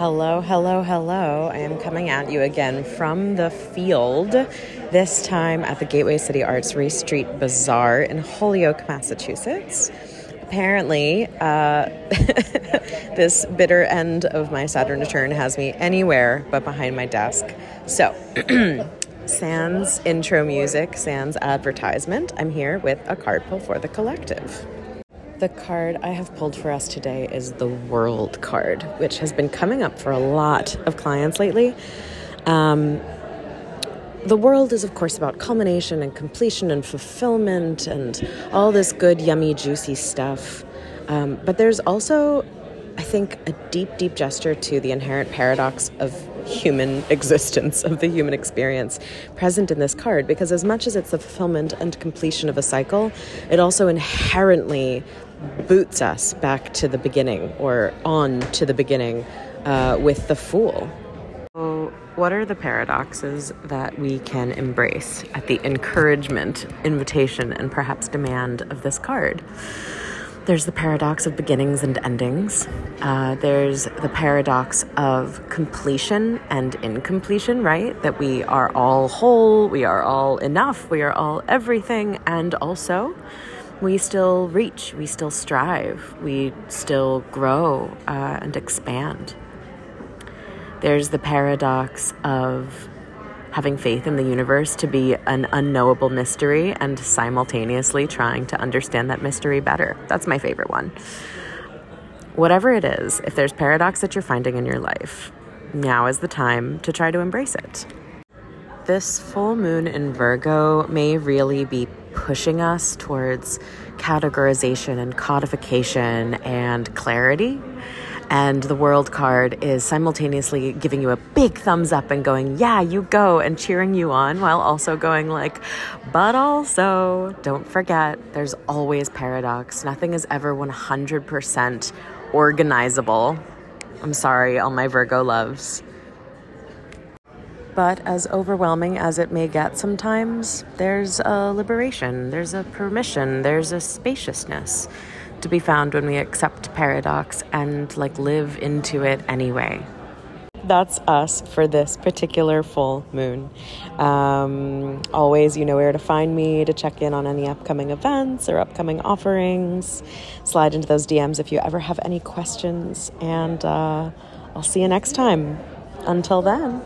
Hello, hello, hello. I am coming at you again from the field, this time at the Gateway City Arts Race Street Bazaar in Holyoke, Massachusetts. Apparently, uh, this bitter end of my Saturn return has me anywhere but behind my desk. So, sans intro music, sans advertisement, I'm here with a card pull for the collective. The card I have pulled for us today is the World card, which has been coming up for a lot of clients lately. Um, the world is, of course, about culmination and completion and fulfillment and all this good, yummy, juicy stuff. Um, but there's also, I think, a deep, deep gesture to the inherent paradox of human existence, of the human experience present in this card. Because as much as it's the fulfillment and completion of a cycle, it also inherently boots us back to the beginning or on to the beginning uh, with the fool. So, what are the paradoxes that we can embrace at the encouragement, invitation, and perhaps demand of this card? There's the paradox of beginnings and endings. Uh, there's the paradox of completion and incompletion, right? That we are all whole, we are all enough, we are all everything, and also we still reach, we still strive, we still grow uh, and expand. There's the paradox of having faith in the universe to be an unknowable mystery and simultaneously trying to understand that mystery better. That's my favorite one. Whatever it is, if there's paradox that you're finding in your life, now is the time to try to embrace it. This full moon in Virgo may really be pushing us towards categorization and codification and clarity. And the world card is simultaneously giving you a big thumbs up and going, yeah, you go, and cheering you on while also going, like, but also don't forget there's always paradox. Nothing is ever 100% organizable. I'm sorry, all my Virgo loves. But as overwhelming as it may get sometimes, there's a liberation, there's a permission, there's a spaciousness to be found when we accept paradox and like live into it anyway. That's us for this particular full moon. Um, always, you know where to find me to check in on any upcoming events or upcoming offerings. Slide into those DMs if you ever have any questions, and uh, I'll see you next time. Until then.